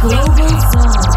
Global Zone.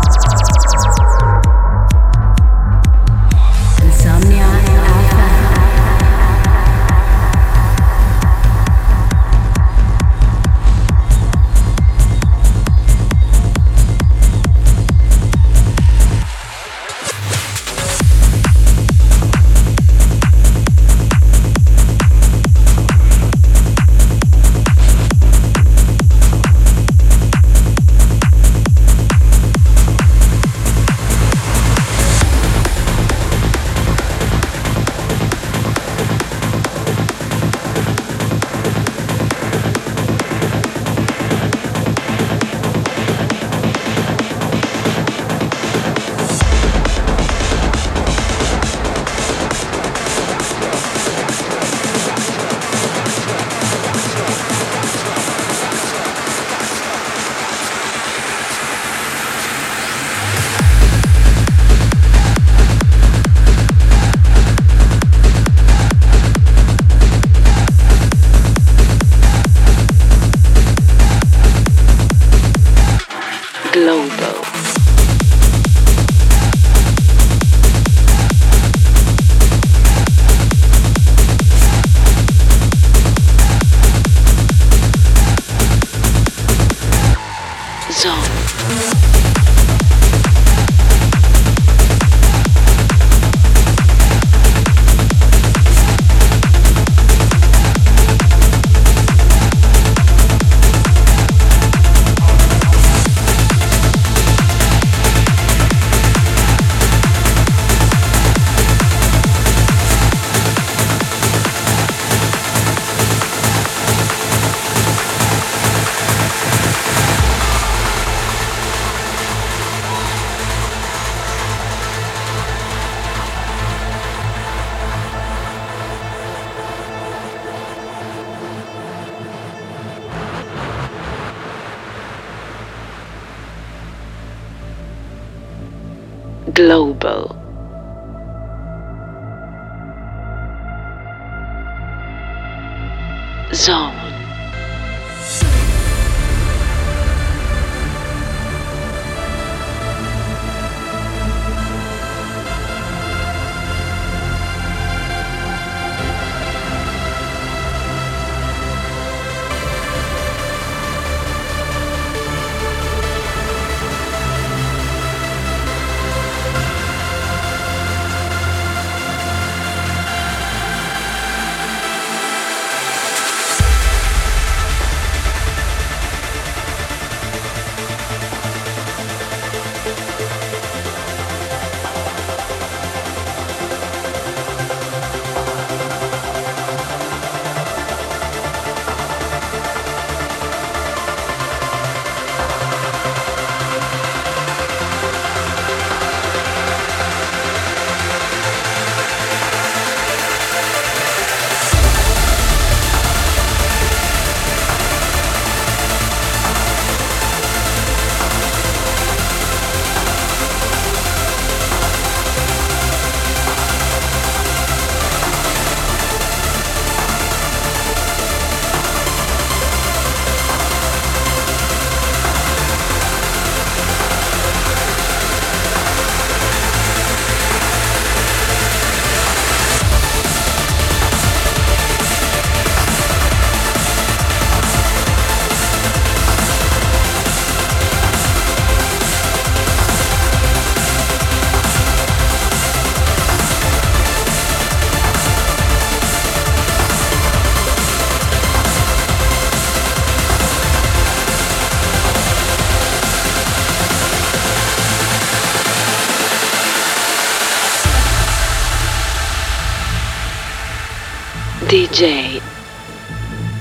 DJ,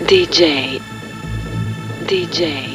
DJ, DJ,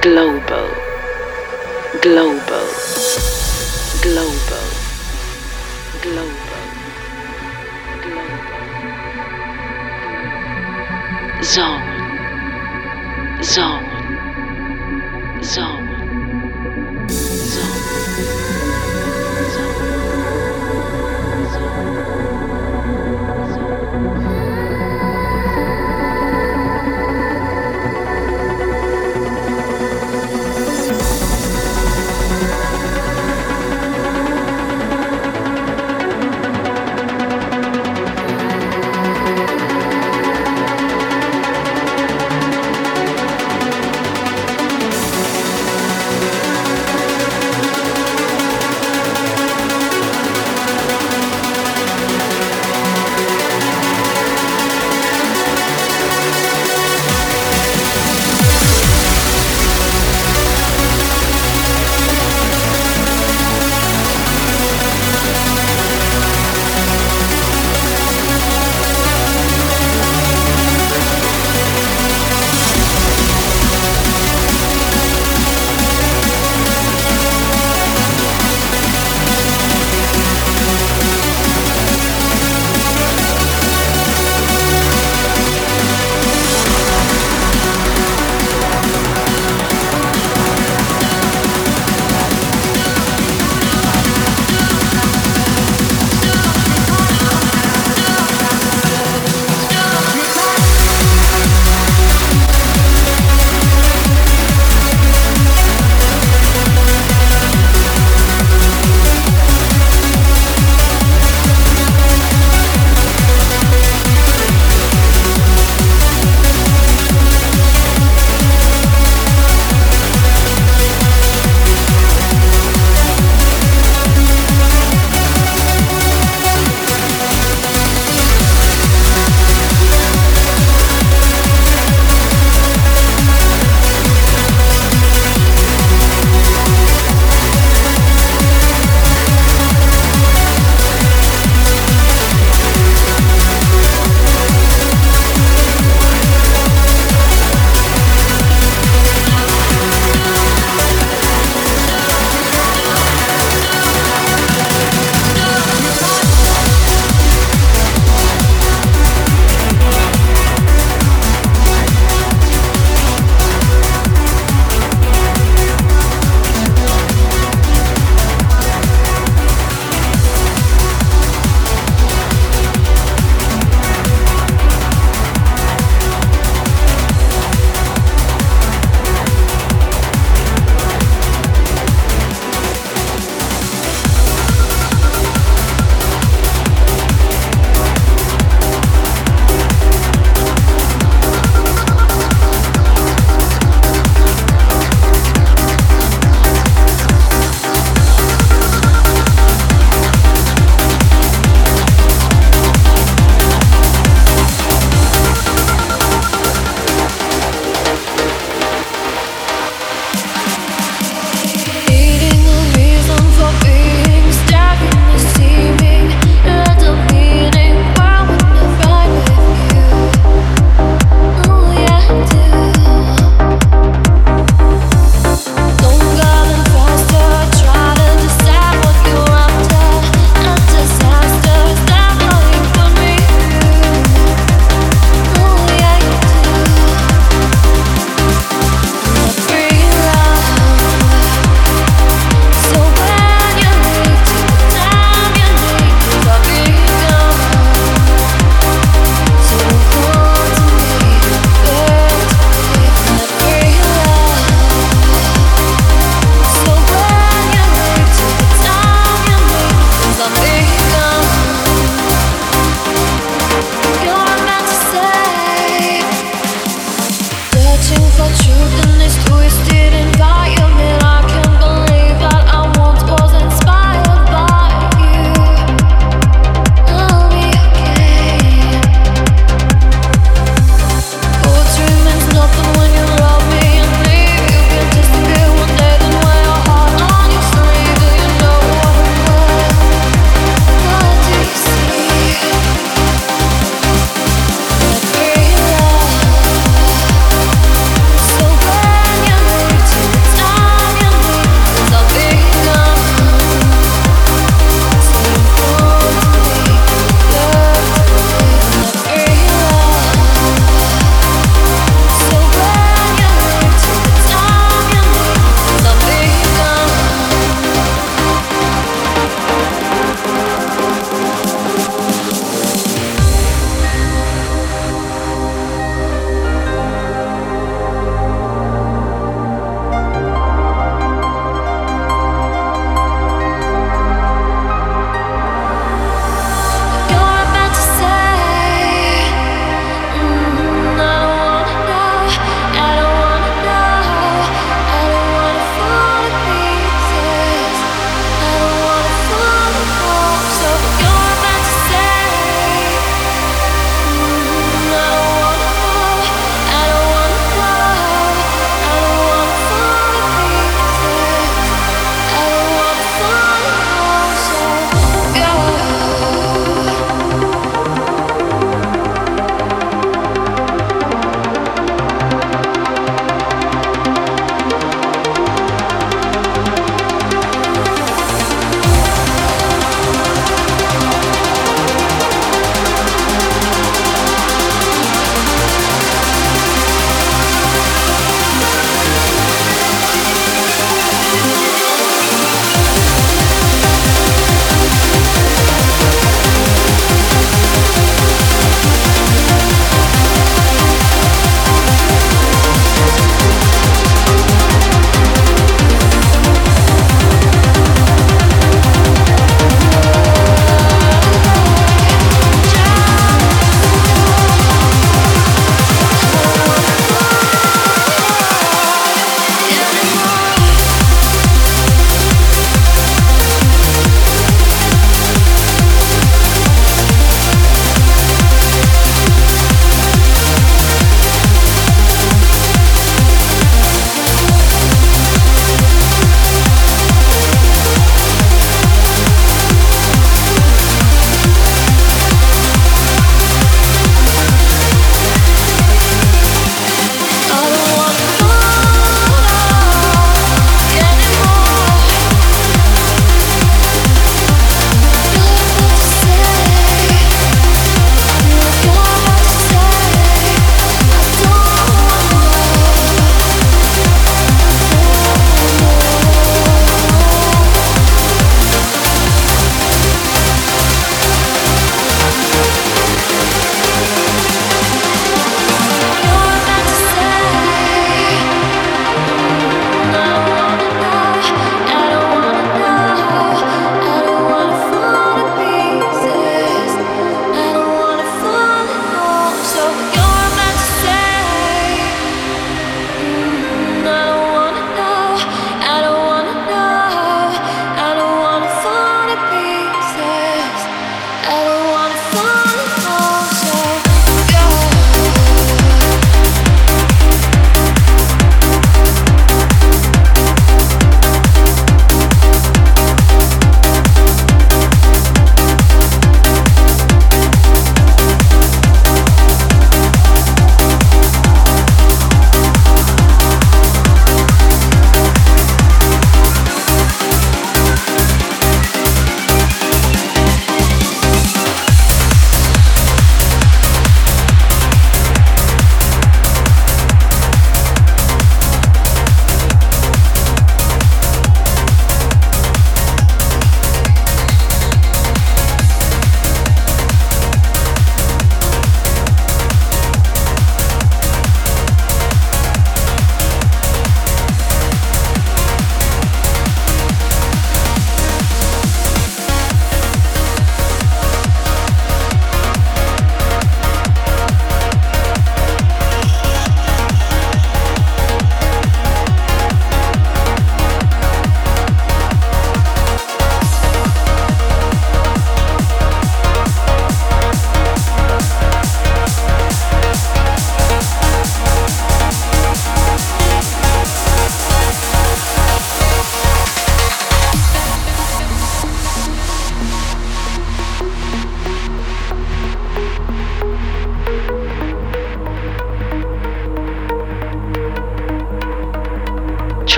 global, global, global, global, global. Zone, zone,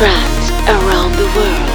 world, around the world,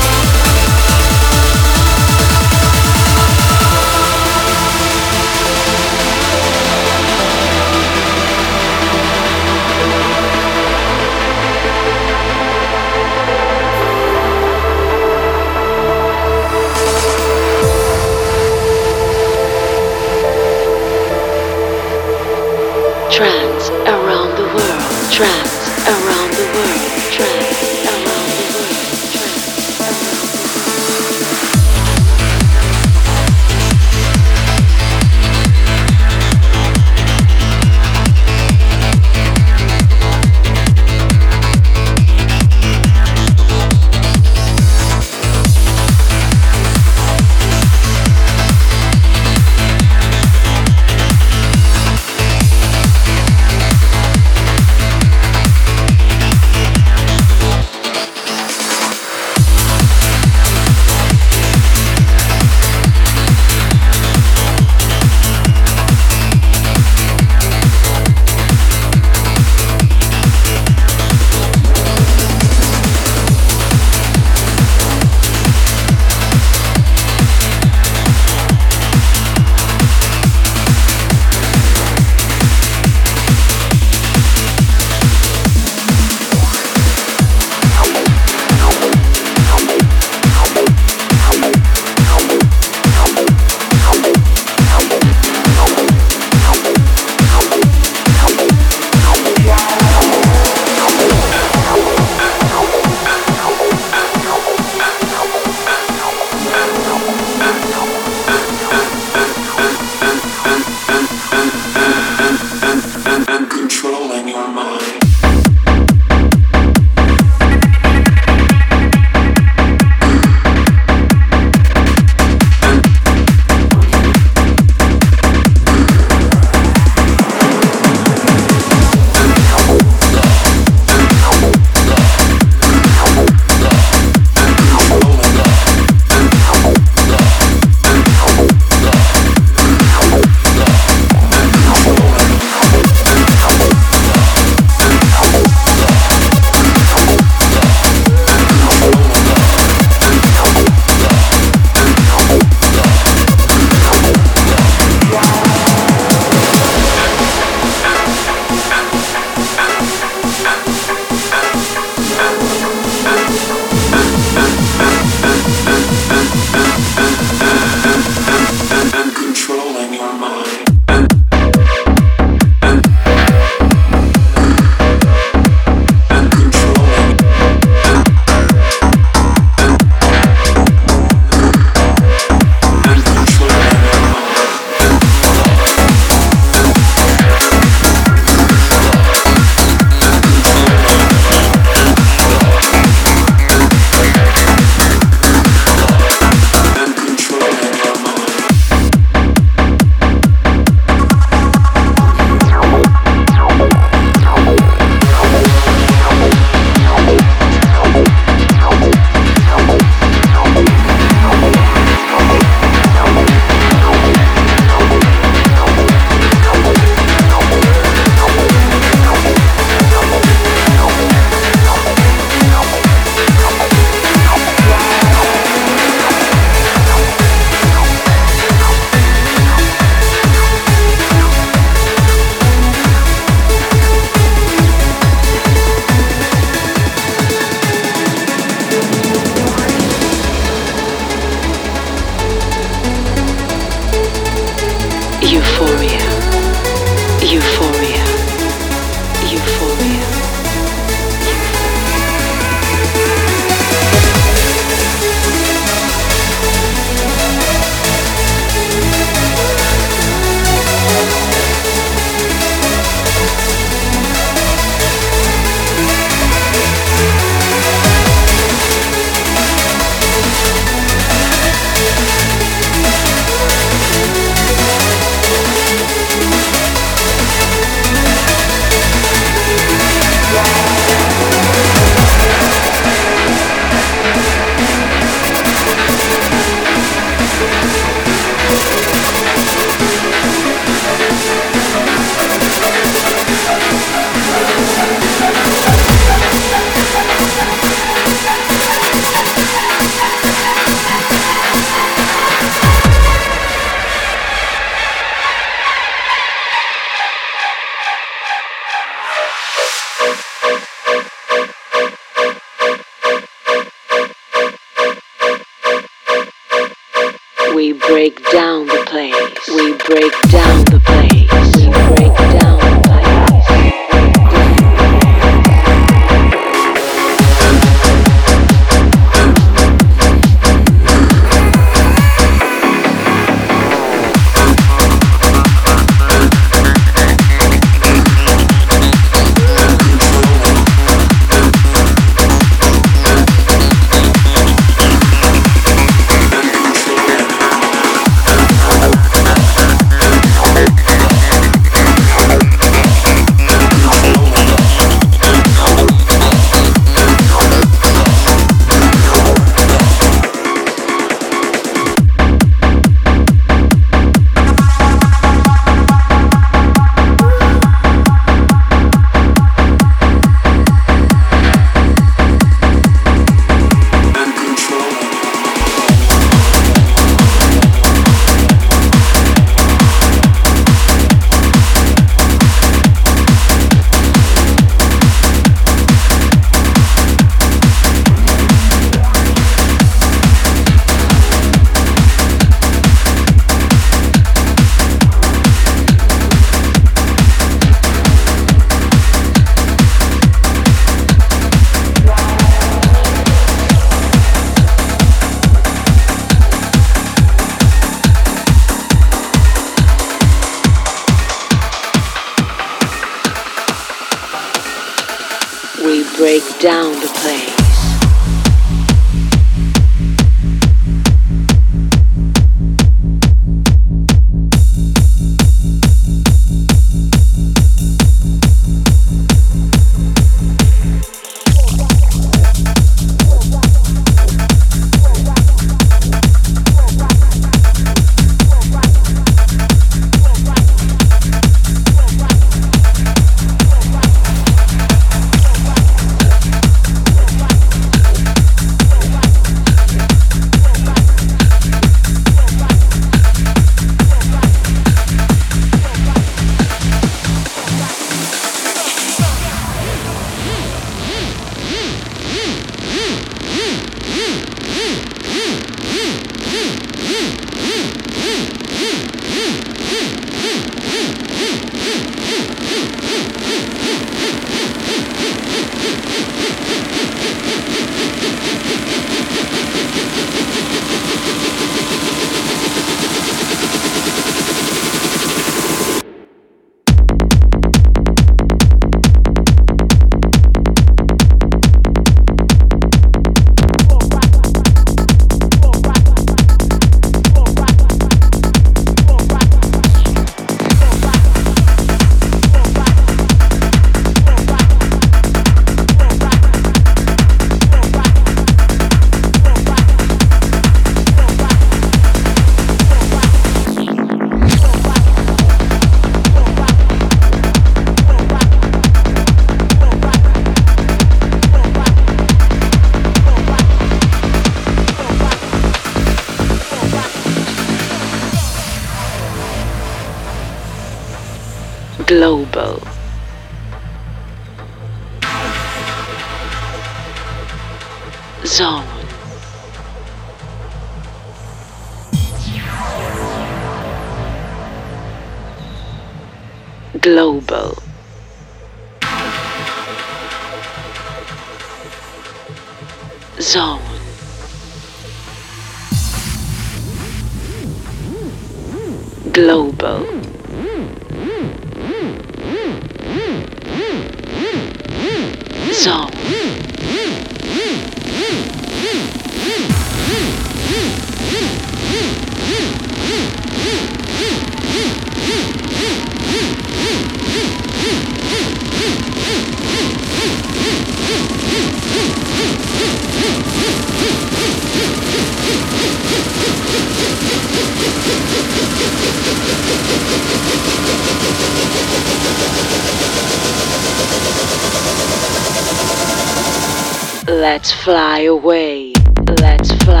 Let's fly away. Let's fly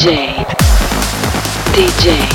DJ, DJ,